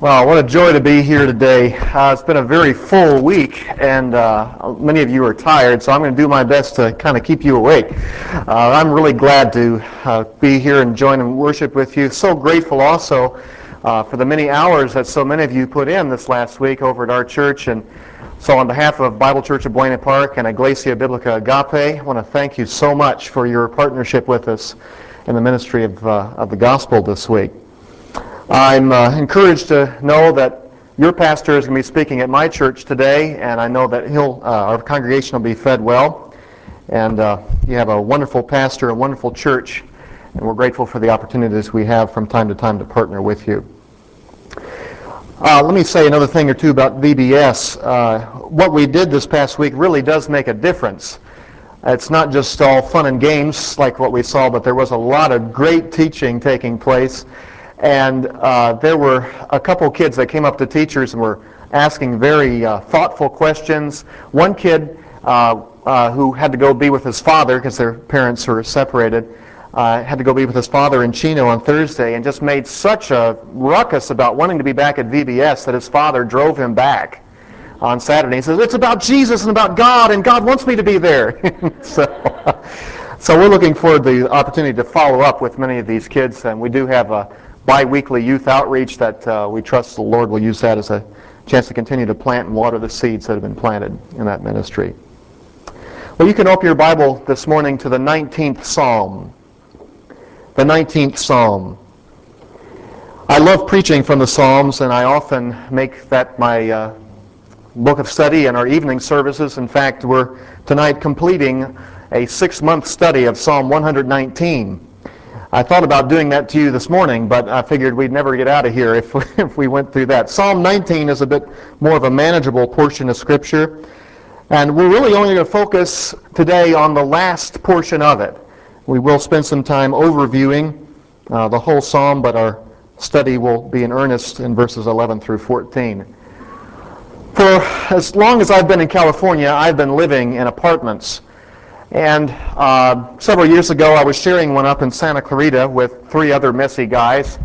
Well, what a joy to be here today. Uh, it's been a very full week, and uh, many of you are tired, so I'm going to do my best to kind of keep you awake. Uh, I'm really glad to uh, be here and join and worship with you. So grateful also uh, for the many hours that so many of you put in this last week over at our church. And so, on behalf of Bible Church of Buena Park and Iglesia Biblica Agape, I want to thank you so much for your partnership with us in the ministry of, uh, of the gospel this week. I'm uh, encouraged to know that your pastor is going to be speaking at my church today, and I know that he'll, uh, our congregation will be fed well. And uh, you have a wonderful pastor, a wonderful church, and we're grateful for the opportunities we have from time to time to partner with you. Uh, let me say another thing or two about VBS. Uh, what we did this past week really does make a difference. It's not just all fun and games like what we saw, but there was a lot of great teaching taking place and uh, there were a couple kids that came up to teachers and were asking very uh, thoughtful questions. One kid uh, uh who had to go be with his father because their parents were separated uh, had to go be with his father in Chino on Thursday and just made such a ruckus about wanting to be back at VBS that his father drove him back on Saturday. He says, It's about Jesus and about God, and God wants me to be there. so, so we're looking forward to the opportunity to follow up with many of these kids, and we do have a bi-weekly youth outreach that uh, we trust the Lord will use that as a chance to continue to plant and water the seeds that have been planted in that ministry. Well, you can open your Bible this morning to the 19th Psalm. The 19th Psalm. I love preaching from the Psalms, and I often make that my uh, book of study in our evening services. In fact, we're tonight completing a six-month study of Psalm 119. I thought about doing that to you this morning, but I figured we'd never get out of here if, if we went through that. Psalm 19 is a bit more of a manageable portion of Scripture, and we're really only going to focus today on the last portion of it. We will spend some time overviewing uh, the whole psalm, but our study will be in earnest in verses 11 through 14. For as long as I've been in California, I've been living in apartments. And uh, several years ago, I was sharing one up in Santa Clarita with three other messy guys.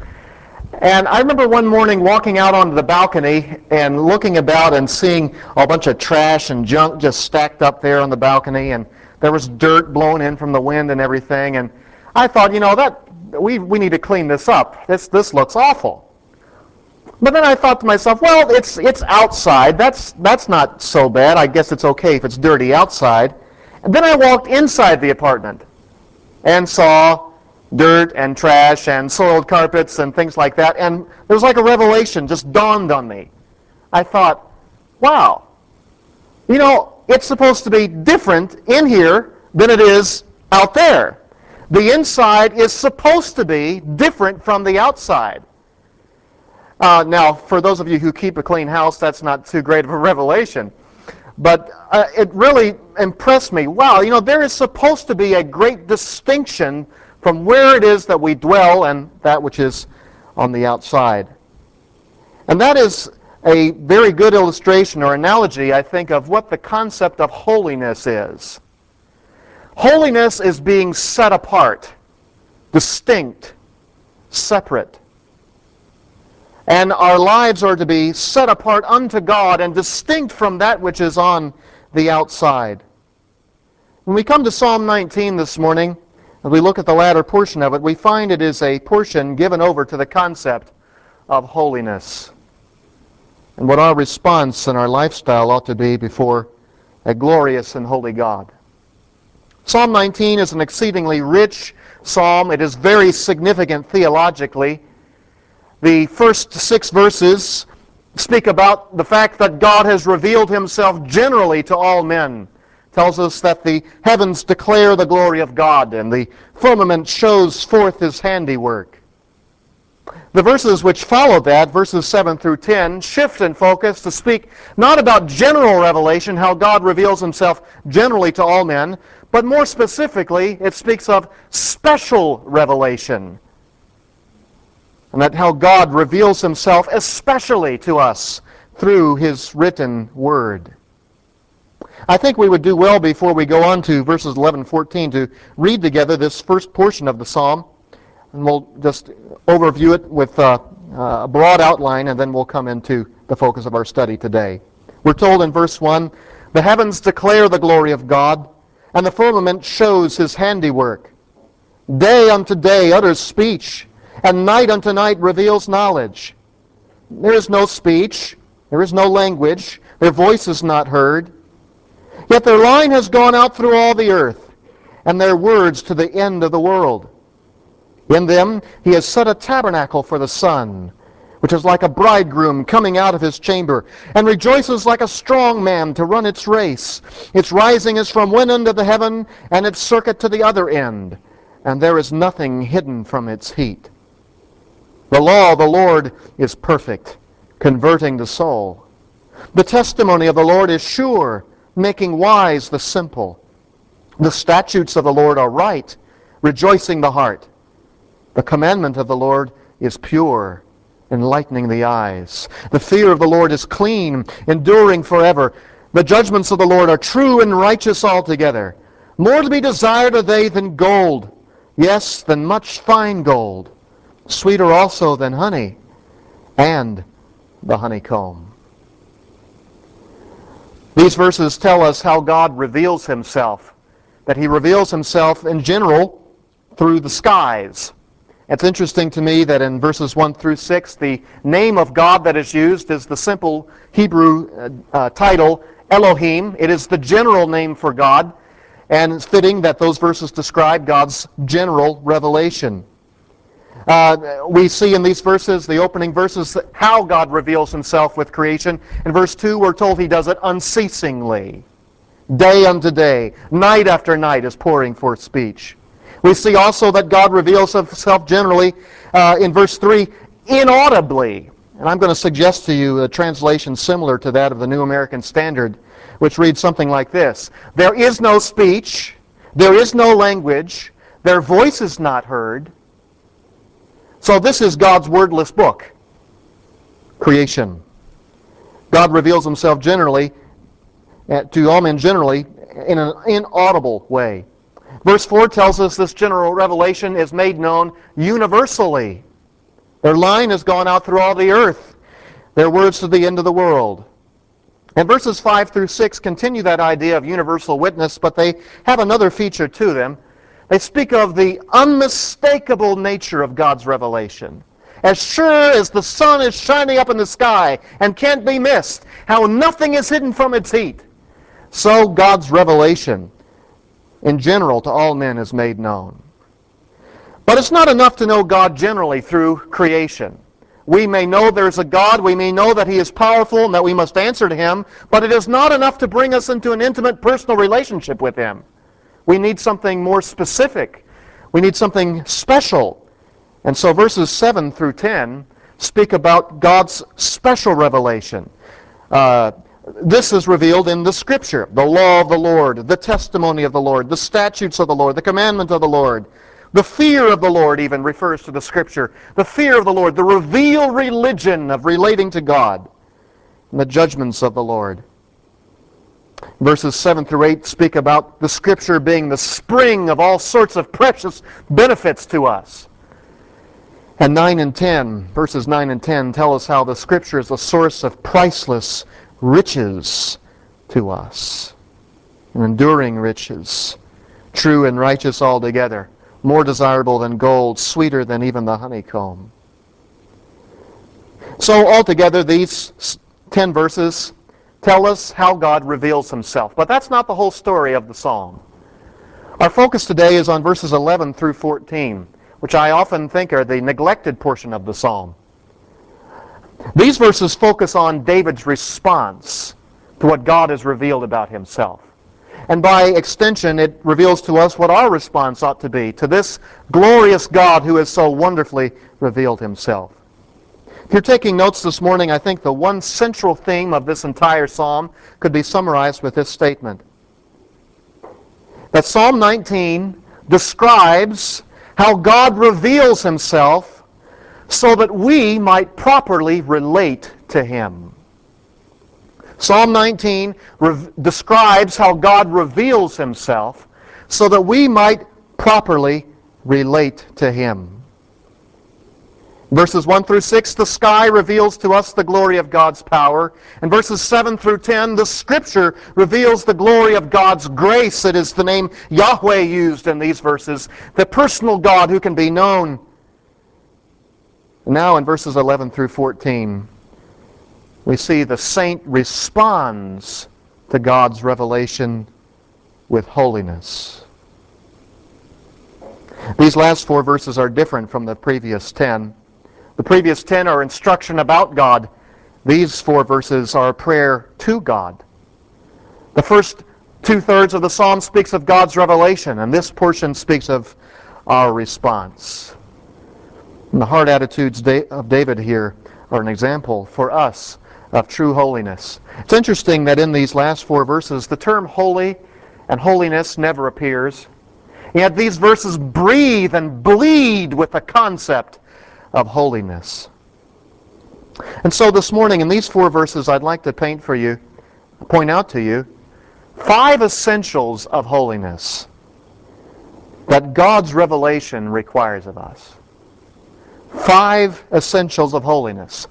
And I remember one morning walking out onto the balcony and looking about and seeing a bunch of trash and junk just stacked up there on the balcony. And there was dirt blown in from the wind and everything. And I thought, you know, that we, we need to clean this up. This, this looks awful. But then I thought to myself, well, it's, it's outside. That's, that's not so bad. I guess it's okay if it's dirty outside. And then I walked inside the apartment and saw dirt and trash and soiled carpets and things like that. And it was like a revelation just dawned on me. I thought, wow, you know, it's supposed to be different in here than it is out there. The inside is supposed to be different from the outside. Uh, now, for those of you who keep a clean house, that's not too great of a revelation. But uh, it really impressed me. Wow, you know, there is supposed to be a great distinction from where it is that we dwell and that which is on the outside. And that is a very good illustration or analogy, I think, of what the concept of holiness is. Holiness is being set apart, distinct, separate. And our lives are to be set apart unto God and distinct from that which is on the outside. When we come to Psalm 19 this morning, as we look at the latter portion of it, we find it is a portion given over to the concept of holiness and what our response and our lifestyle ought to be before a glorious and holy God. Psalm 19 is an exceedingly rich psalm. It is very significant theologically. The first six verses speak about the fact that God has revealed himself generally to all men. Tells us that the heavens declare the glory of God and the firmament shows forth his handiwork. The verses which follow that, verses 7 through 10, shift in focus to speak not about general revelation, how God reveals himself generally to all men, but more specifically, it speaks of special revelation and that how God reveals himself especially to us through his written word. I think we would do well before we go on to verses 11 and 14 to read together this first portion of the psalm. And we'll just overview it with uh, uh, a broad outline, and then we'll come into the focus of our study today. We're told in verse 1 The heavens declare the glory of God, and the firmament shows his handiwork. Day unto day utters speech, and night unto night reveals knowledge. There is no speech, there is no language, their voice is not heard. Yet their line has gone out through all the earth, and their words to the end of the world. In them he has set a tabernacle for the sun, which is like a bridegroom coming out of his chamber, and rejoices like a strong man to run its race. Its rising is from one end of the heaven, and its circuit to the other end, and there is nothing hidden from its heat. The law of the Lord is perfect, converting the soul. The testimony of the Lord is sure, making wise the simple. The statutes of the Lord are right, rejoicing the heart. The commandment of the Lord is pure, enlightening the eyes. The fear of the Lord is clean, enduring forever. The judgments of the Lord are true and righteous altogether. More to be desired are they than gold, yes, than much fine gold, sweeter also than honey and the honeycomb. These verses tell us how God reveals himself, that he reveals himself in general through the skies. It's interesting to me that in verses 1 through 6, the name of God that is used is the simple Hebrew uh, uh, title Elohim. It is the general name for God, and it's fitting that those verses describe God's general revelation. Uh, we see in these verses, the opening verses, how God reveals himself with creation. In verse 2, we're told he does it unceasingly. Day unto day, night after night is pouring forth speech. We see also that God reveals himself generally uh, in verse 3 inaudibly. And I'm going to suggest to you a translation similar to that of the New American Standard, which reads something like this There is no speech, there is no language, their voice is not heard. So this is God's wordless book, creation. God reveals himself generally, uh, to all men generally, in an inaudible way. Verse 4 tells us this general revelation is made known universally. Their line has gone out through all the earth, their words to the end of the world. And verses 5 through 6 continue that idea of universal witness, but they have another feature to them. They speak of the unmistakable nature of God's revelation. As sure as the sun is shining up in the sky and can't be missed, how nothing is hidden from its heat, so God's revelation in general to all men is made known. But it's not enough to know God generally through creation. We may know there's a God, we may know that He is powerful and that we must answer to Him, but it is not enough to bring us into an intimate personal relationship with Him. We need something more specific. We need something special. And so verses 7 through 10 speak about God's special revelation. Uh, this is revealed in the Scripture the law of the Lord, the testimony of the Lord, the statutes of the Lord, the commandment of the Lord. The fear of the Lord even refers to the Scripture. The fear of the Lord, the revealed religion of relating to God, and the judgments of the Lord. Verses 7 through 8 speak about the Scripture being the spring of all sorts of precious benefits to us. And 9 and 10, verses 9 and 10 tell us how the Scripture is a source of priceless riches to us, enduring riches, true and righteous altogether, more desirable than gold, sweeter than even the honeycomb. So, altogether, these 10 verses tell us how God reveals himself. But that's not the whole story of the song. Our focus today is on verses 11 through 14, which I often think are the neglected portion of the psalm. These verses focus on David's response to what God has revealed about himself. And by extension, it reveals to us what our response ought to be to this glorious God who has so wonderfully revealed himself. If you're taking notes this morning, I think the one central theme of this entire psalm could be summarized with this statement that Psalm 19 describes how God reveals himself so that we might properly relate to him. Psalm 19 re- describes how God reveals himself so that we might properly relate to him. Verses 1 through 6, the sky reveals to us the glory of God's power. And verses 7 through 10, the scripture reveals the glory of God's grace. It is the name Yahweh used in these verses, the personal God who can be known. Now in verses 11 through 14, we see the saint responds to God's revelation with holiness. These last four verses are different from the previous ten. The previous ten are instruction about God. These four verses are prayer to God. The first two thirds of the psalm speaks of God's revelation, and this portion speaks of our response. And the heart attitudes of David here are an example for us of true holiness. It's interesting that in these last four verses, the term holy and holiness never appears. Yet these verses breathe and bleed with the concept of holiness. And so this morning, in these four verses, I'd like to paint for you, point out to you, five essentials of holiness that God's revelation requires of us. Five essentials of holiness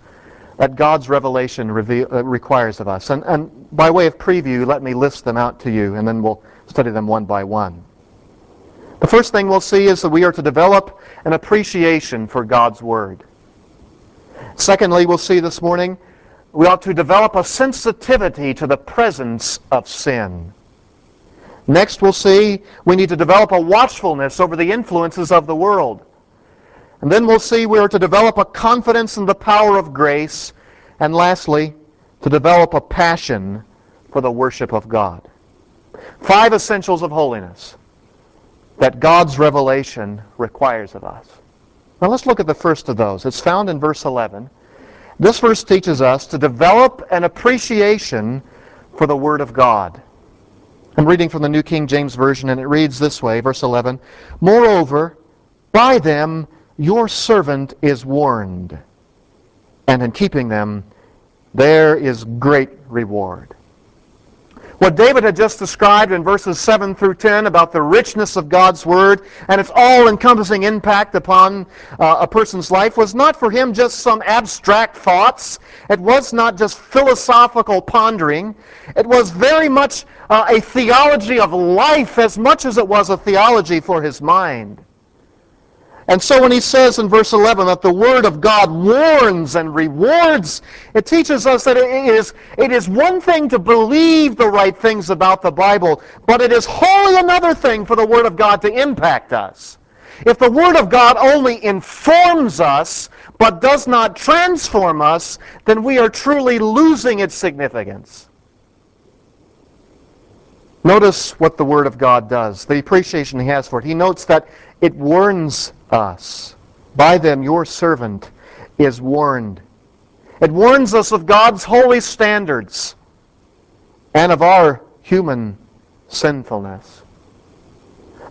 that God's revelation reveal, uh, requires of us. And, and by way of preview, let me list them out to you, and then we'll study them one by one. The first thing we'll see is that we are to develop an appreciation for God's Word. Secondly, we'll see this morning, we ought to develop a sensitivity to the presence of sin. Next, we'll see we need to develop a watchfulness over the influences of the world. And then we'll see we are to develop a confidence in the power of grace. And lastly, to develop a passion for the worship of God. Five essentials of holiness that God's revelation requires of us. Now let's look at the first of those. It's found in verse 11. This verse teaches us to develop an appreciation for the Word of God. I'm reading from the New King James Version, and it reads this way, verse 11, Moreover, by them your servant is warned, and in keeping them there is great reward. What David had just described in verses 7 through 10 about the richness of God's Word and its all encompassing impact upon uh, a person's life was not for him just some abstract thoughts. It was not just philosophical pondering. It was very much uh, a theology of life as much as it was a theology for his mind. And so when he says in verse 11 that the Word of God warns and rewards, it teaches us that it is, it is one thing to believe the right things about the Bible, but it is wholly another thing for the Word of God to impact us. If the Word of God only informs us, but does not transform us, then we are truly losing its significance. Notice what the Word of God does, the appreciation he has for it. He notes that it warns us. By them your servant is warned. It warns us of God's holy standards and of our human sinfulness.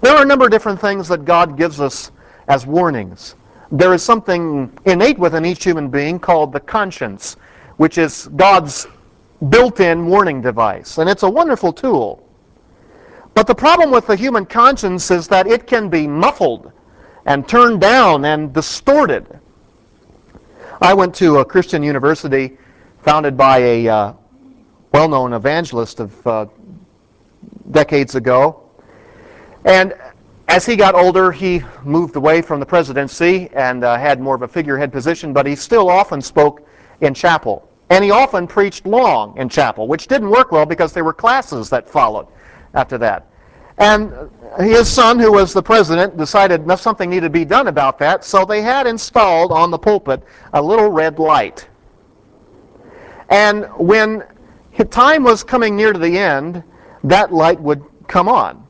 There are a number of different things that God gives us as warnings. There is something innate within each human being called the conscience, which is God's built-in warning device. And it's a wonderful tool. But the problem with the human conscience is that it can be muffled and turned down and distorted. I went to a Christian university founded by a uh, well-known evangelist of uh, decades ago. And as he got older, he moved away from the presidency and uh, had more of a figurehead position, but he still often spoke in chapel. And he often preached long in chapel, which didn't work well because there were classes that followed after that. And his son, who was the president, decided something needed to be done about that, so they had installed on the pulpit a little red light. And when time was coming near to the end, that light would come on.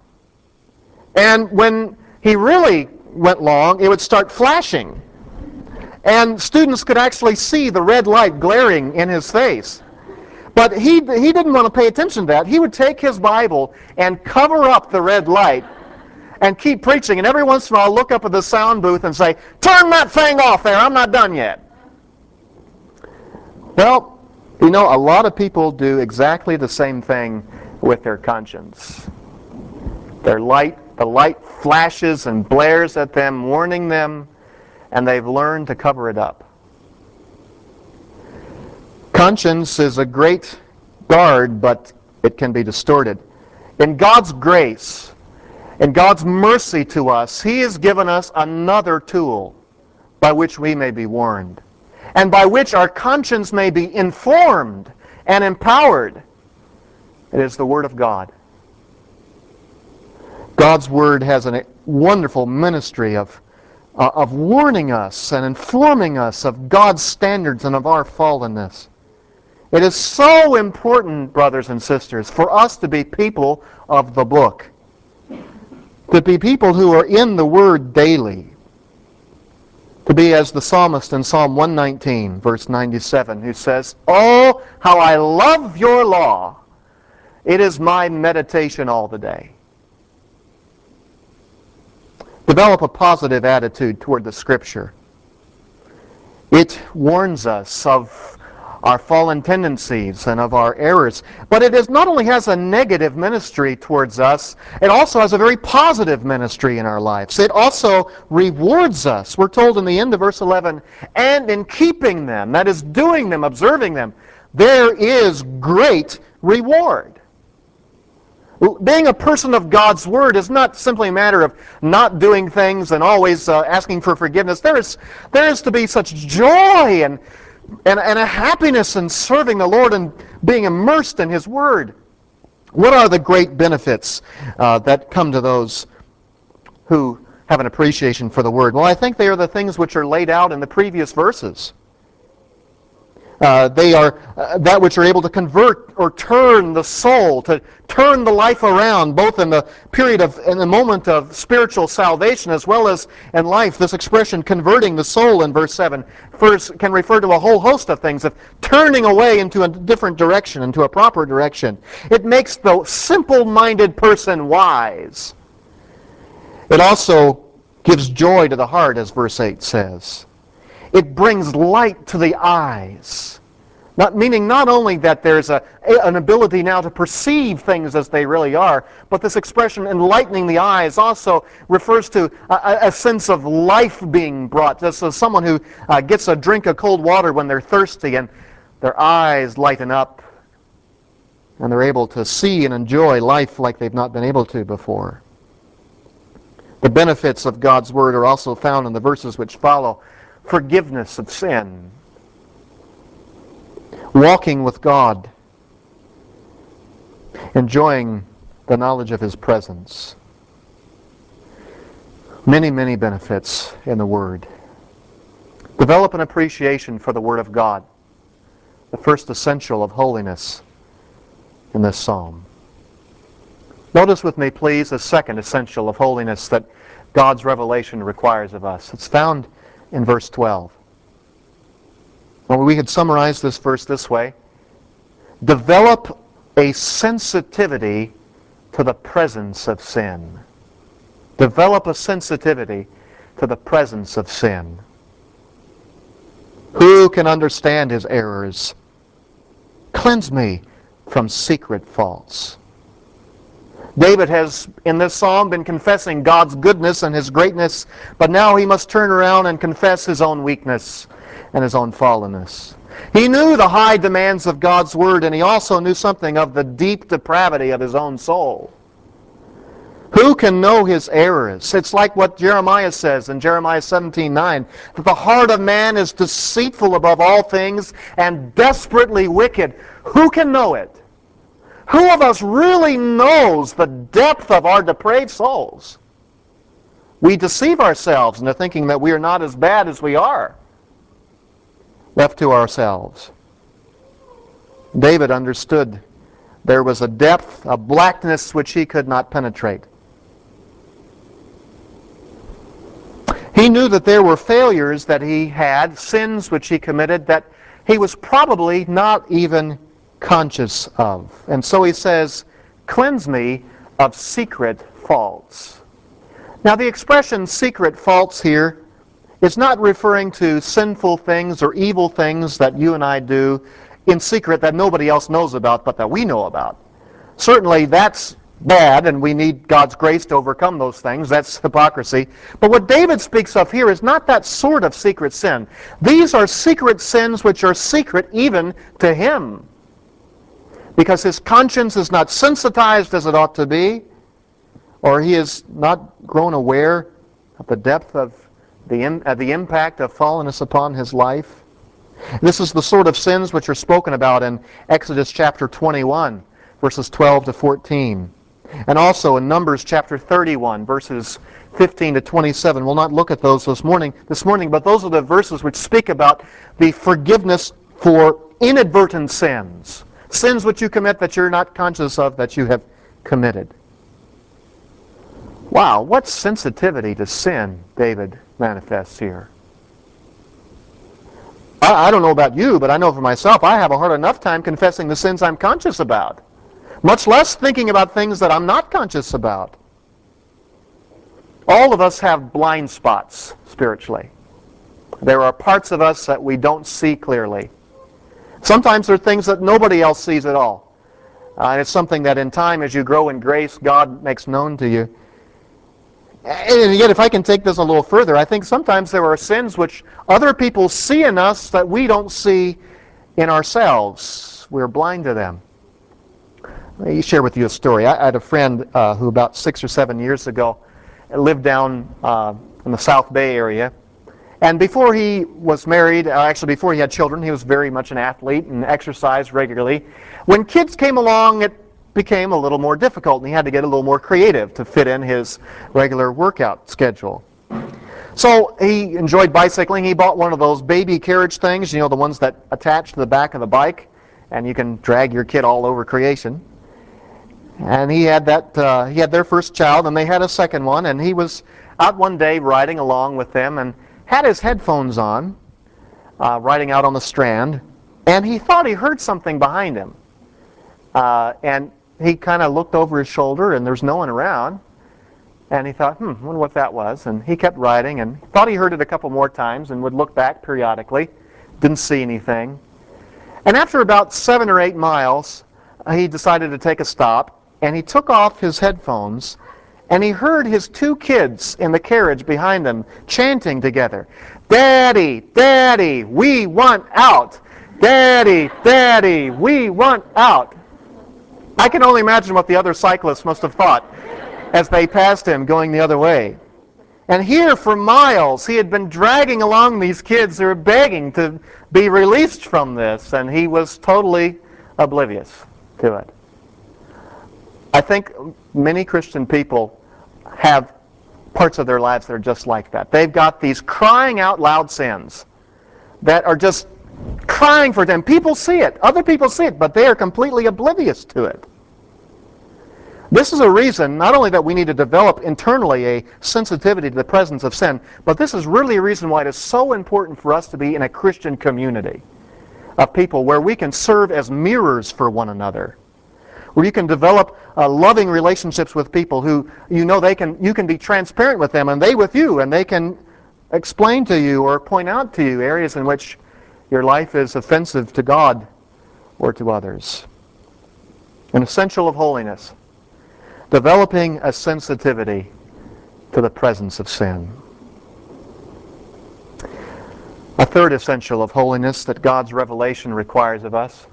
And when he really went long, it would start flashing. And students could actually see the red light glaring in his face. But he, he didn't want to pay attention to that. He would take his Bible and cover up the red light and keep preaching. And every once in a while, look up at the sound booth and say, Turn that thing off there. I'm not done yet. Well, you know, a lot of people do exactly the same thing with their conscience. Their light, the light flashes and blares at them, warning them, and they've learned to cover it up. Conscience is a great guard, but it can be distorted. In God's grace, in God's mercy to us, He has given us another tool by which we may be warned, and by which our conscience may be informed and empowered. It is the Word of God. God's Word has a wonderful ministry of, uh, of warning us and informing us of God's standards and of our fallenness. It is so important, brothers and sisters, for us to be people of the book, to be people who are in the Word daily, to be as the psalmist in Psalm 119, verse 97, who says, Oh, how I love your law! It is my meditation all the day. Develop a positive attitude toward the Scripture. It warns us of our fallen tendencies and of our errors. But it is not only has a negative ministry towards us, it also has a very positive ministry in our lives. It also rewards us. We're told in the end of verse 11, and in keeping them, that is doing them, observing them, there is great reward. Being a person of God's Word is not simply a matter of not doing things and always uh, asking for forgiveness. There is, there is to be such joy and and, and a happiness in serving the Lord and being immersed in His Word. What are the great benefits uh, that come to those who have an appreciation for the Word? Well, I think they are the things which are laid out in the previous verses. Uh, they are uh, that which are able to convert or turn the soul, to turn the life around, both in the period of, in the moment of spiritual salvation as well as in life. This expression, converting the soul in verse 7, first can refer to a whole host of things, of turning away into a different direction, into a proper direction. It makes the simple-minded person wise. It also gives joy to the heart, as verse 8 says. It brings light to the eyes. Not, meaning not only that there's a, an ability now to perceive things as they really are, but this expression, enlightening the eyes, also refers to a, a sense of life being brought. This is someone who uh, gets a drink of cold water when they're thirsty and their eyes lighten up and they're able to see and enjoy life like they've not been able to before. The benefits of God's Word are also found in the verses which follow forgiveness of sin, walking with God, enjoying the knowledge of His presence. Many, many benefits in the Word. Develop an appreciation for the Word of God, the first essential of holiness in this psalm. Notice with me, please, the second essential of holiness that God's revelation requires of us. It's found in verse 12. Well, we could summarize this verse this way Develop a sensitivity to the presence of sin. Develop a sensitivity to the presence of sin. Who can understand his errors? Cleanse me from secret faults. David has, in this psalm, been confessing God's goodness and his greatness, but now he must turn around and confess his own weakness and his own fallenness. He knew the high demands of God's word, and he also knew something of the deep depravity of his own soul. Who can know his errors? It's like what Jeremiah says in Jeremiah 17:9, that the heart of man is deceitful above all things and desperately wicked. Who can know it? Who of us really knows the depth of our depraved souls? We deceive ourselves into thinking that we are not as bad as we are, left to ourselves. David understood there was a depth, a blackness which he could not penetrate. He knew that there were failures that he had, sins which he committed, that he was probably not even conscious of. And so he says, Cleanse me of secret faults. Now, the expression secret faults here is not referring to sinful things or evil things that you and I do in secret that nobody else knows about but that we know about. Certainly, that's bad, and we need God's grace to overcome those things. That's hypocrisy. But what David speaks of here is not that sort of secret sin. These are secret sins which are secret even to him. Because his conscience is not sensitized as it ought to be, or he has not grown aware of the depth of the, the impact of fallenness upon his life. This is the sort of sins which are spoken about in Exodus chapter 21, verses 12 to 14. And also in Numbers chapter 31, verses 15 to 27. We'll not look at those this morning, this morning, but those are the verses which speak about the forgiveness for inadvertent sins. Sins which you commit that you're not conscious of that you have committed. Wow, what sensitivity to sin David manifests here. I, I don't know about you, but I know for myself, I have a hard enough time confessing the sins I'm conscious about, much less thinking about things that I'm not conscious about. All of us have blind spots spiritually. There are parts of us that we don't see clearly. Sometimes there are things that nobody else sees at all. Uh, and it's something that in time, as you grow in grace, God makes known to you. And yet, if I can take this a little further, I think sometimes there are sins which other people see in us that we don't see in ourselves. We're blind to them. Let me share with you a story. I had a friend uh, who, about six or seven years ago, lived down uh, in the South Bay area. And before he was married, uh, actually before he had children, he was very much an athlete and exercised regularly. When kids came along, it became a little more difficult and he had to get a little more creative to fit in his regular workout schedule. So he enjoyed bicycling. He bought one of those baby carriage things, you know, the ones that attach to the back of the bike, and you can drag your kid all over creation. And he had that. Uh, he had their first child, and they had a second one. And he was out one day riding along with them, and had his headphones on, uh, riding out on the strand, and he thought he heard something behind him. Uh, and he kind of looked over his shoulder and there's no one around. And he thought, hmm, wonder what that was. And he kept riding and thought he heard it a couple more times and would look back periodically. Didn't see anything. And after about seven or eight miles, he decided to take a stop and he took off his headphones and he heard his two kids in the carriage behind them chanting together, Daddy, Daddy, we want out. Daddy, Daddy, we want out. I can only imagine what the other cyclists must have thought as they passed him going the other way. And here, for miles, he had been dragging along these kids who were begging to be released from this, and he was totally oblivious to it. I think many Christian people have parts of their lives that are just like that. They've got these crying out loud sins that are just crying for them. People see it. Other people see it, but they are completely oblivious to it. This is a reason not only that we need to develop internally a sensitivity to the presence of sin, but this is really a reason why it is so important for us to be in a Christian community of people where we can serve as mirrors for one another. Where you can develop uh, loving relationships with people who you know they can you can be transparent with them and they with you and they can explain to you or point out to you areas in which your life is offensive to God or to others. An essential of holiness developing a sensitivity to the presence of sin. A third essential of holiness that God's revelation requires of us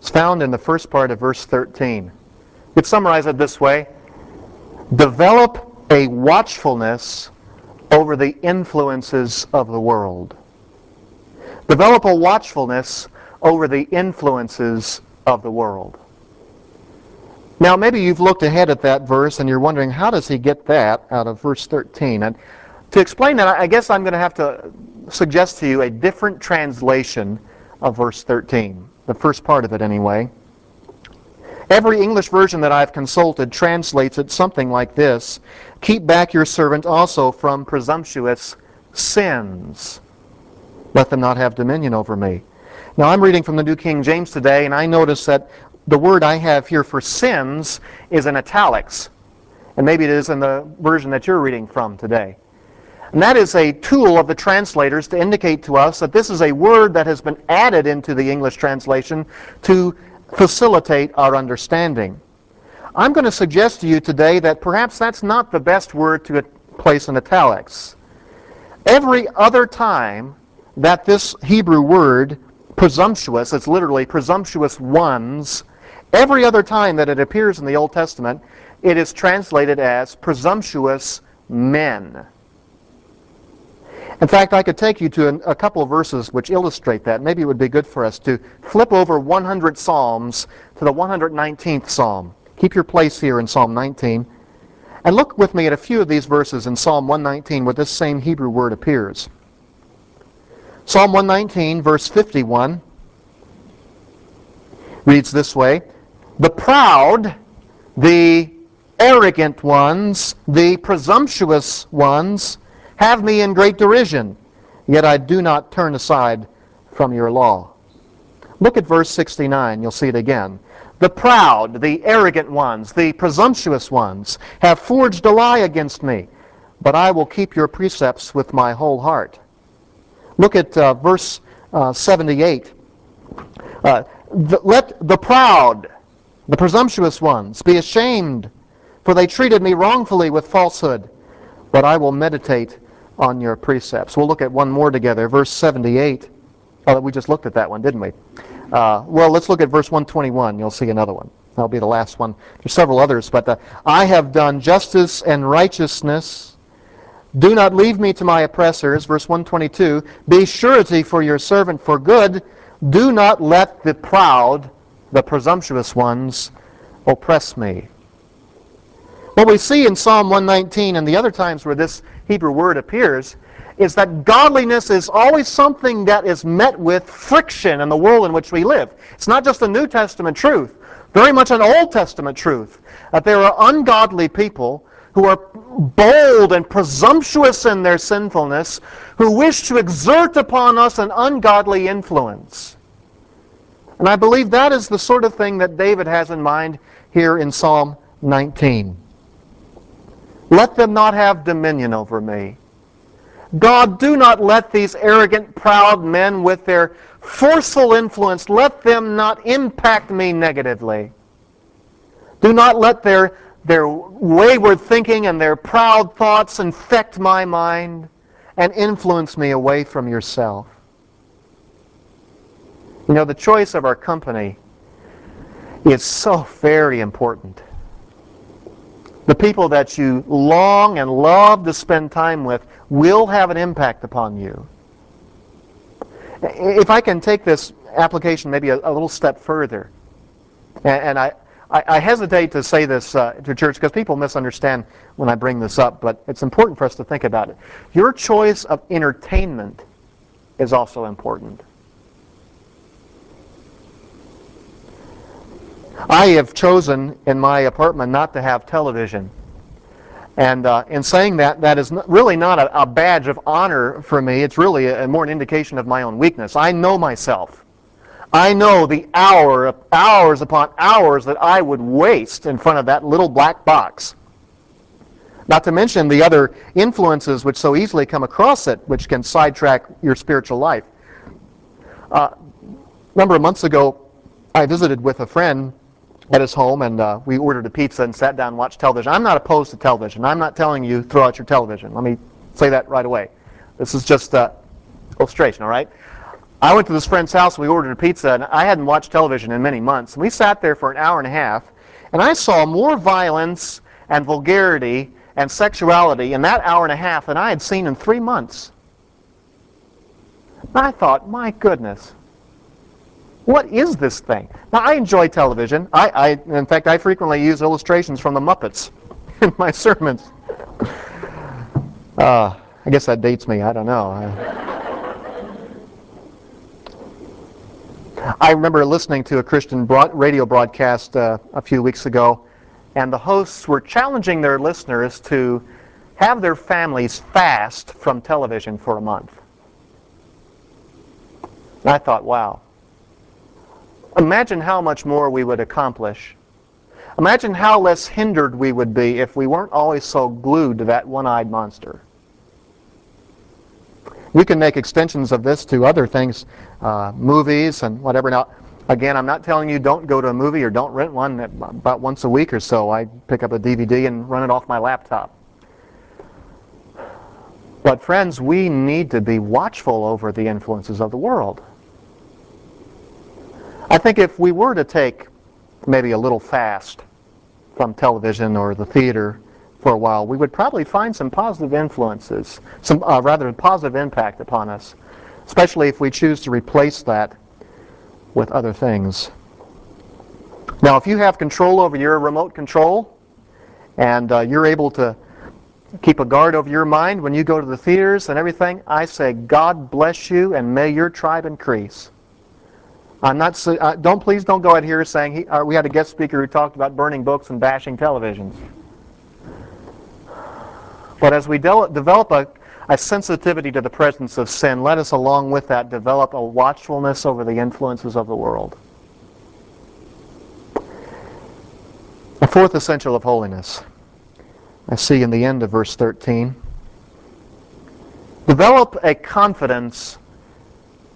is found in the first part of verse 13. You could summarize it this way Develop a watchfulness over the influences of the world. Develop a watchfulness over the influences of the world. Now, maybe you've looked ahead at that verse and you're wondering, how does he get that out of verse 13? And to explain that, I guess I'm going to have to suggest to you a different translation of verse 13, the first part of it anyway. Every English version that I've consulted translates it something like this Keep back your servant also from presumptuous sins. Let them not have dominion over me. Now, I'm reading from the New King James today, and I notice that the word I have here for sins is in italics. And maybe it is in the version that you're reading from today. And that is a tool of the translators to indicate to us that this is a word that has been added into the English translation to facilitate our understanding. I'm going to suggest to you today that perhaps that's not the best word to place in italics. Every other time that this Hebrew word, presumptuous, it's literally presumptuous ones, every other time that it appears in the Old Testament, it is translated as presumptuous men. In fact, I could take you to a couple of verses which illustrate that. Maybe it would be good for us to flip over 100 Psalms to the 119th Psalm. Keep your place here in Psalm 19. And look with me at a few of these verses in Psalm 119 where this same Hebrew word appears. Psalm 119, verse 51, reads this way The proud, the arrogant ones, the presumptuous ones, have me in great derision, yet I do not turn aside from your law. Look at verse 69. You'll see it again. The proud, the arrogant ones, the presumptuous ones have forged a lie against me, but I will keep your precepts with my whole heart. Look at uh, verse uh, 78. Uh, the, let the proud, the presumptuous ones, be ashamed, for they treated me wrongfully with falsehood, but I will meditate on your precepts. We'll look at one more together, verse 78. Oh, we just looked at that one, didn't we? Uh, well, let's look at verse 121. You'll see another one. That'll be the last one. There's several others, but uh, I have done justice and righteousness. Do not leave me to my oppressors. Verse 122. Be surety for your servant for good. Do not let the proud, the presumptuous ones, oppress me. What we see in Psalm 119 and the other times where this Hebrew word appears is that godliness is always something that is met with friction in the world in which we live. It's not just a New Testament truth, very much an Old Testament truth, that there are ungodly people who are bold and presumptuous in their sinfulness, who wish to exert upon us an ungodly influence. And I believe that is the sort of thing that David has in mind here in Psalm 19. Let them not have dominion over me. God, do not let these arrogant, proud men with their forceful influence, let them not impact me negatively. Do not let their, their wayward thinking and their proud thoughts infect my mind and influence me away from yourself. You know, the choice of our company is so very important. The people that you long and love to spend time with will have an impact upon you. If I can take this application maybe a, a little step further, and, and I, I, I, hesitate to say this uh, to church because people misunderstand when I bring this up, but it's important for us to think about it. Your choice of entertainment is also important. I have chosen in my apartment not to have television. And uh, in saying that, that is really not a, a, badge of honor for me. It's really a, more an indication of my own weakness. I know myself. I know the hour, hours upon hours that I would waste in front of that little black box. Not to mention the other influences which so easily come across it, which can sidetrack your spiritual life. Uh, a number of months ago, I visited with a friend at his home, and uh, we ordered a pizza and sat down and watched television. I'm not opposed to television. I'm not telling you throw out your television. Let me say that right away. This is just an illustration, all right? I went to this friend's house, we ordered a pizza, and I hadn't watched television in many months. And we sat there for an hour and a half, and I saw more violence and vulgarity and sexuality in that hour and a half than I had seen in three months. And I thought, my goodness, what is this thing? Now, I enjoy television. I, I, in fact, I frequently use illustrations from the Muppets in my sermons. Uh, I guess that dates me. I don't know. I remember listening to a Christian broad, radio broadcast uh, a few weeks ago, and the hosts were challenging their listeners to have their families fast from television for a month. And I thought, wow, Imagine how much more we would accomplish. Imagine how less hindered we would be if we weren't always so glued to that one-eyed monster. We can make extensions of this to other things, uh, movies and whatever. Now, Again, I'm not telling you don't go to a movie or don't rent one about once a week or so. I pick up a DVD and run it off my laptop. But friends, we need to be watchful over the influences of the world. I think if we were to take maybe a little fast from television or the theater for a while, we would probably find some positive influences, some uh, rather positive impact upon us, especially if we choose to replace that with other things. Now, if you have control over your remote control and uh, you're able to keep a guard over your mind when you go to the theaters and everything, I say, God bless you and may your tribe increase. I'm not. Uh, don't please don't go out here saying he, uh, we had a guest speaker who talked about burning books and bashing televisions. But as we de- develop a, a sensitivity to the presence of sin, let us, along with that, develop a watchfulness over the influences of the world. A fourth essential of holiness, I see in the end of verse 13. Develop a confidence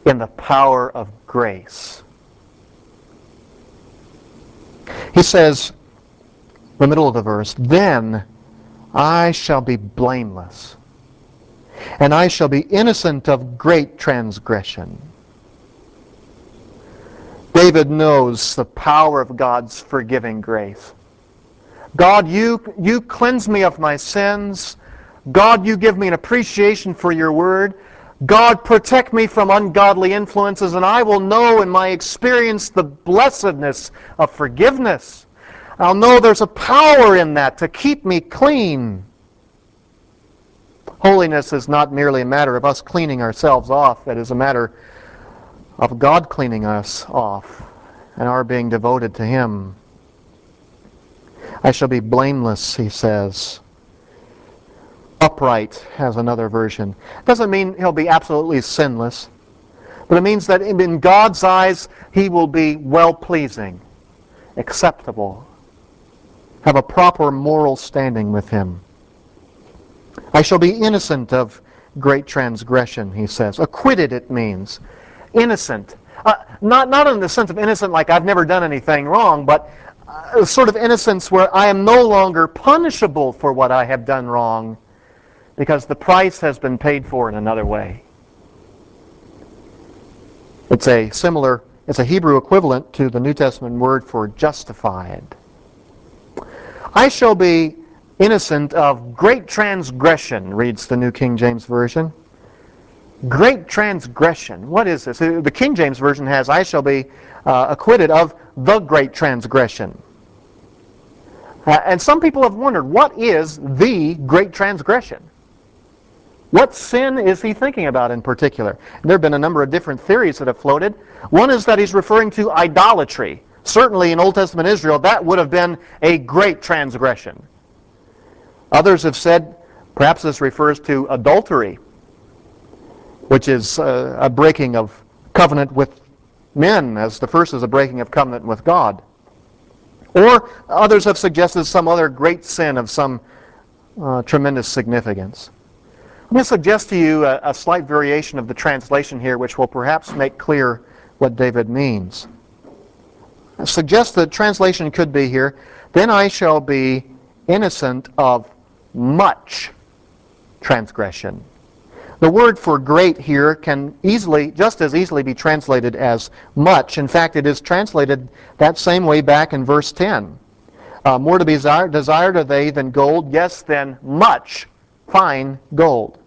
in the power of grace. He says, the middle of the verse, then I shall be blameless and I shall be innocent of great transgression. David knows the power of God's forgiving grace. God, you, you cleanse me of my sins. God, you give me an appreciation for your word. God, protect me from ungodly influences, and I will know in my experience the blessedness of forgiveness. I'll know there's a power in that to keep me clean. Holiness is not merely a matter of us cleaning ourselves off, it is a matter of God cleaning us off and our being devoted to Him. I shall be blameless, he says. Upright has another version. Doesn't mean he'll be absolutely sinless, but it means that in God's eyes he will be well pleasing, acceptable, have a proper moral standing with Him. I shall be innocent of great transgression, he says. Acquitted, it means. Innocent. Uh, not, not in the sense of innocent like I've never done anything wrong, but uh, sort of innocence where I am no longer punishable for what I have done wrong because the price has been paid for in another way. It's a similar, it's a Hebrew equivalent to the New Testament word for justified. I shall be innocent of great transgression, reads the New King James Version. Great transgression. What is this? The King James Version has, I shall be uh, acquitted of the great transgression. Uh, and some people have wondered, what is the great transgression? What sin is he thinking about in particular? There have been a number of different theories that have floated. One is that he's referring to idolatry. Certainly in Old Testament Israel, that would have been a great transgression. Others have said perhaps this refers to adultery, which is uh, a breaking of covenant with men, as the first is a breaking of covenant with God. Or others have suggested some other great sin of some uh, tremendous significance. I'm going to suggest to you a, a slight variation of the translation here, which will perhaps make clear what David means. I suggest the translation could be here, then I shall be innocent of much transgression. The word for great here can easily, just as easily be translated as much. In fact, it is translated that same way back in verse 10. Uh, more to be desired, desired are they than gold, yes, than much fine gold.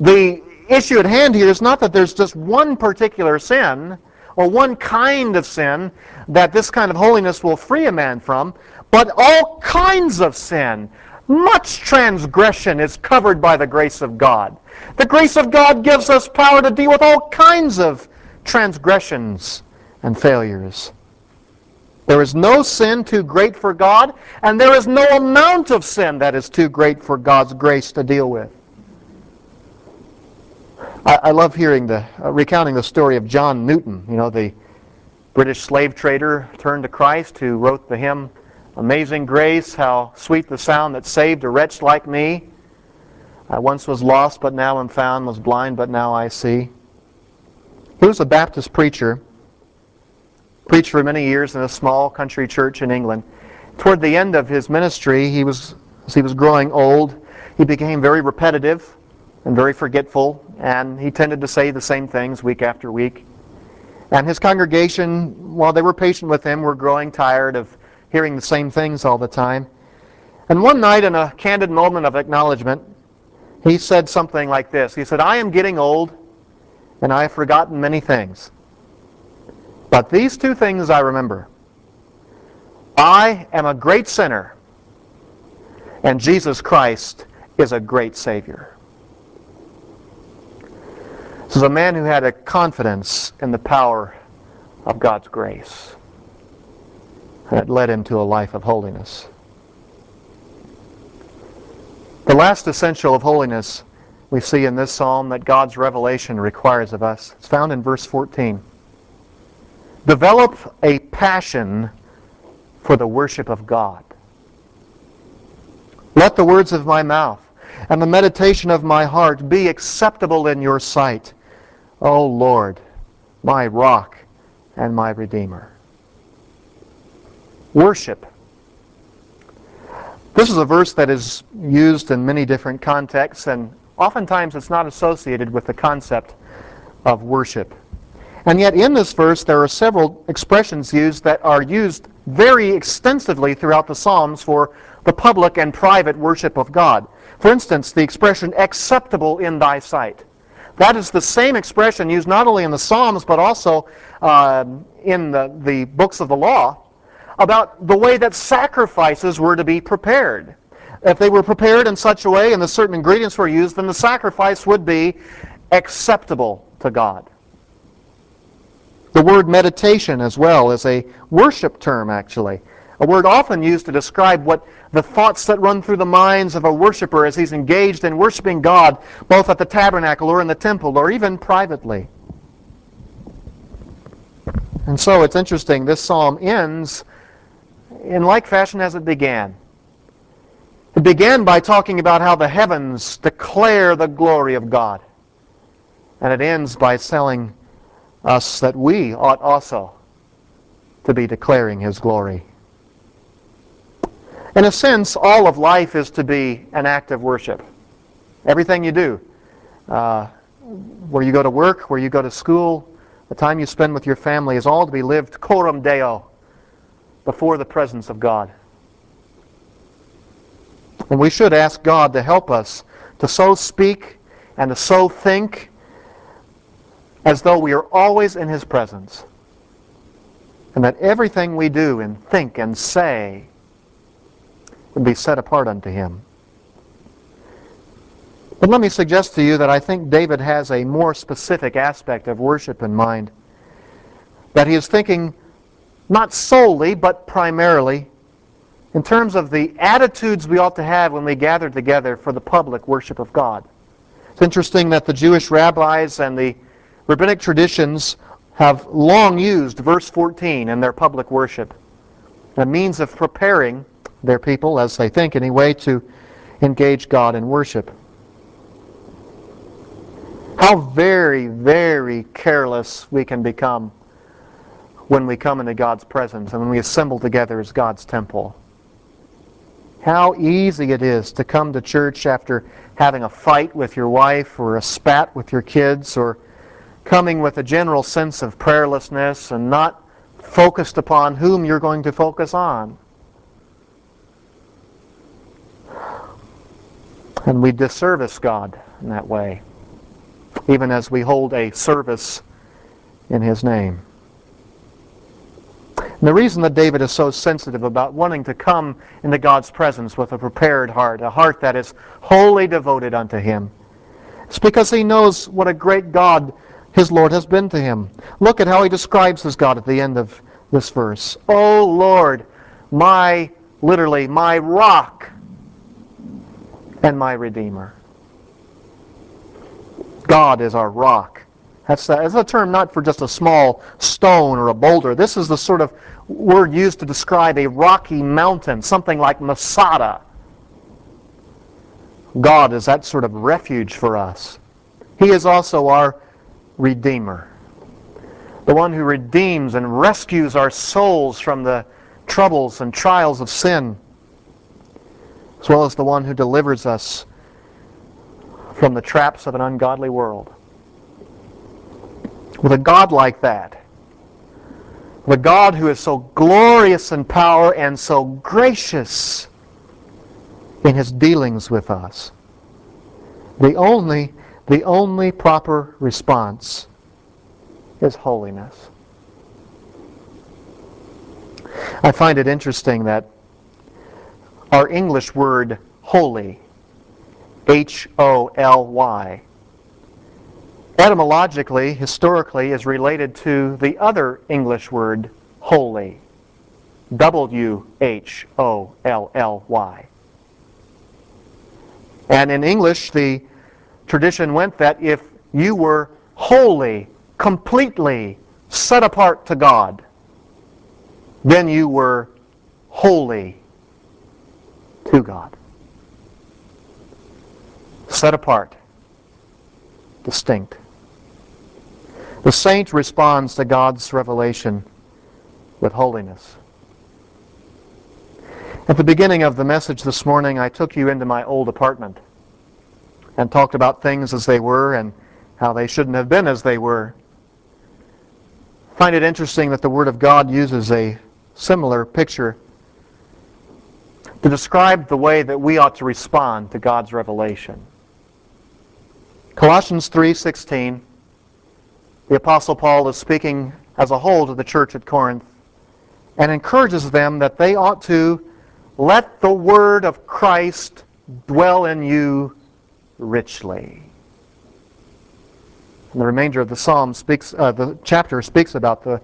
The issue at hand here is not that there's just one particular sin or one kind of sin that this kind of holiness will free a man from, but all kinds of sin. Much transgression is covered by the grace of God. The grace of God gives us power to deal with all kinds of transgressions and failures. There is no sin too great for God, and there is no amount of sin that is too great for God's grace to deal with. I, I love hearing the uh, recounting the story of John Newton, you know, the British slave trader turned to Christ who wrote the hymn Amazing grace, how sweet the sound that saved a wretch like me. I once was lost, but now am found, was blind, but now I see. He was a Baptist preacher, preached for many years in a small country church in England. Toward the end of his ministry, he was, as he was growing old, he became very repetitive and very forgetful, and he tended to say the same things week after week. And his congregation, while they were patient with him, were growing tired of hearing the same things all the time. And one night, in a candid moment of acknowledgement, he said something like this He said, I am getting old, and I have forgotten many things. But these two things I remember I am a great sinner, and Jesus Christ is a great Savior. This is a man who had a confidence in the power of God's grace. that led him to a life of holiness. The last essential of holiness we see in this psalm that God's revelation requires of us. It's found in verse 14. Develop a passion for the worship of God. Let the words of my mouth and the meditation of my heart be acceptable in your sight, O Lord, my rock and my redeemer. Worship. This is a verse that is used in many different contexts, and oftentimes it's not associated with the concept of worship. And yet, in this verse, there are several expressions used that are used very extensively throughout the Psalms for the public and private worship of God. For instance, the expression acceptable in thy sight. That is the same expression used not only in the Psalms but also uh, in the, the books of the law about the way that sacrifices were to be prepared. If they were prepared in such a way and the certain ingredients were used, then the sacrifice would be acceptable to God. The word meditation as well is a worship term, actually. A word often used to describe what the thoughts that run through the minds of a worshiper as he's engaged in worshiping God, both at the tabernacle or in the temple or even privately. And so it's interesting, this psalm ends in like fashion as it began. It began by talking about how the heavens declare the glory of God. And it ends by telling us that we ought also to be declaring His glory. In a sense, all of life is to be an act of worship. Everything you do, uh, where you go to work, where you go to school, the time you spend with your family is all to be lived coram deo, before the presence of God. And we should ask God to help us to so speak and to so think as though we are always in His presence. And that everything we do and think and say would be set apart unto Him. But let me suggest to you that I think David has a more specific aspect of worship in mind. That he is thinking not solely, but primarily in terms of the attitudes we ought to have when we gather together for the public worship of God. It's interesting that the Jewish rabbis and the rabbinic traditions have long used verse 14 in their public worship, a means of preparing their people, as they think anyway, to engage God in worship. How very, very careless we can become when we come into God's presence and when we assemble together as God's temple. How easy it is to come to church after having a fight with your wife or a spat with your kids or coming with a general sense of prayerlessness and not focused upon whom you're going to focus on. And we disservice God in that way, even as we hold a service in His name. And the reason that David is so sensitive about wanting to come into God's presence with a prepared heart, a heart that is wholly devoted unto Him, is because he knows what a great God his Lord has been to him. Look at how he describes his God at the end of this verse. Oh Lord, my, literally, my rock and my Redeemer. God is our rock. That's, that. That's a term not for just a small stone or a boulder. This is the sort of word used to describe a rocky mountain, something like Masada. God is that sort of refuge for us. He is also our Redeemer. the one who redeems and rescues our souls from the troubles and trials of sin, as well as the one who delivers us from the traps of an ungodly world. With a God like that, the God who is so glorious in power and so gracious in his dealings with us, the only, the only proper response is holiness. I find it interesting that our English word holy, H O L Y, etymologically, historically, is related to the other English word wholly, W H O L L Y. And in English, the tradition went that if you were holy, completely set apart to God, then you were holy to God. Set apart, distinct. The saint responds to God's revelation with holiness. At the beginning of the message this morning, I took you into my old apartment and talked about things as they were and how they shouldn't have been as they were. I find it interesting that the Word of God uses a similar picture to describe the way that we ought to respond to God's revelation. Colossians 3:16 the apostle Paul is speaking as a whole to the church at Corinth and encourages them that they ought to let the word of Christ dwell in you richly. And the remainder of the psalm speaks, uh, the chapter speaks about the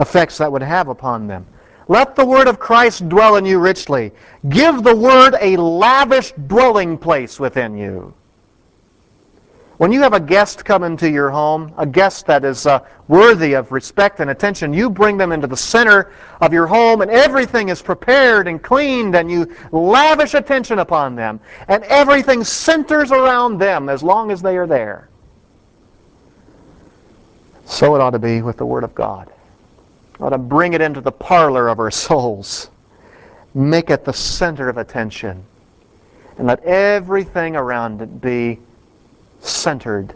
effects that would have upon them. Let the word of Christ dwell in you richly. Give the word a lavish dwelling place within you. When you have a guest come into your home, a guest that is uh, worthy of respect and attention, you bring them into the center of your home and everything is prepared and cleaned and you lavish attention upon them and everything centers around them as long as they are there. So it ought to be with the Word of God. ought to bring it into the parlor of our souls. Make it the center of attention. And let everything around it be centered,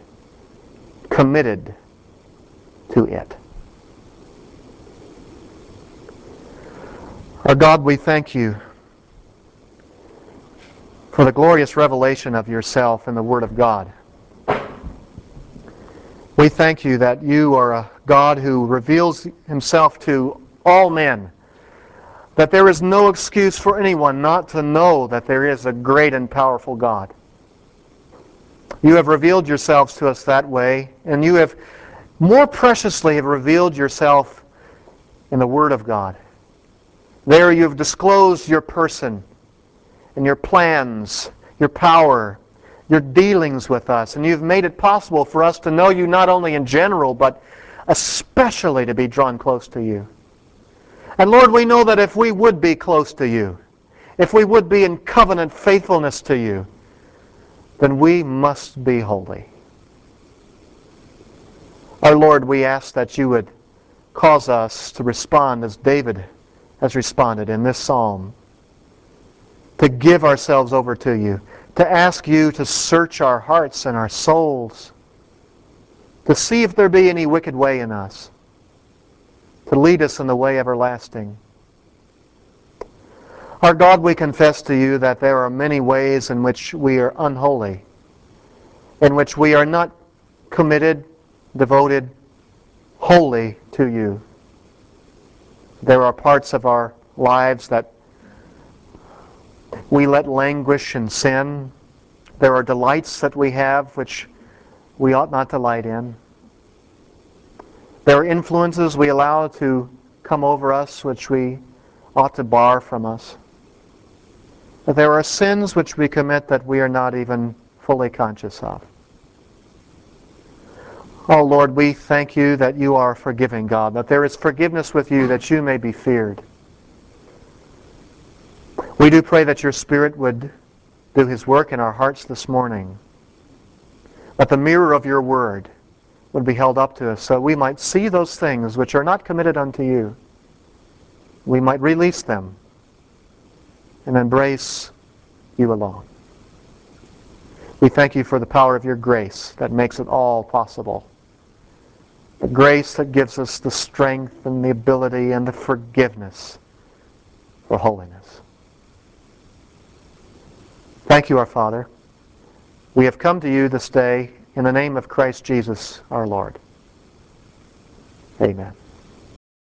committed to it. Our God, we thank you for the glorious revelation of yourself in the Word of God. We thank you that you are a God who reveals himself to all men, that there is no excuse for anyone not to know that there is a great and powerful God. You have revealed yourselves to us that way, and you have more preciously have revealed yourself in the Word of God. There you have disclosed your person and your plans, your power, your dealings with us, and you've made it possible for us to know you not only in general, but especially to be drawn close to you. And Lord, we know that if we would be close to you, if we would be in covenant faithfulness to you, then we must be holy. Our Lord, we ask that you would cause us to respond as David has responded in this psalm, to give ourselves over to you, to ask you to search our hearts and our souls, to see if there be any wicked way in us, to lead us in the way everlasting. Our God, we confess to you that there are many ways in which we are unholy, in which we are not committed, devoted, holy to you. There are parts of our lives that we let languish in sin. There are delights that we have which we ought not to delight in. There are influences we allow to come over us which we ought to bar from us. There are sins which we commit that we are not even fully conscious of. Oh Lord, we thank you that you are forgiving God, that there is forgiveness with you, that you may be feared. We do pray that your Spirit would do his work in our hearts this morning. that the mirror of your word would be held up to us so we might see those things which are not committed unto you. We might release them and embrace you alone. We thank you for the power of your grace that makes it all possible. The grace that gives us the strength and the ability and the forgiveness for holiness. Thank you, our Father. We have come to you this day in the name of Christ Jesus our Lord. Amen.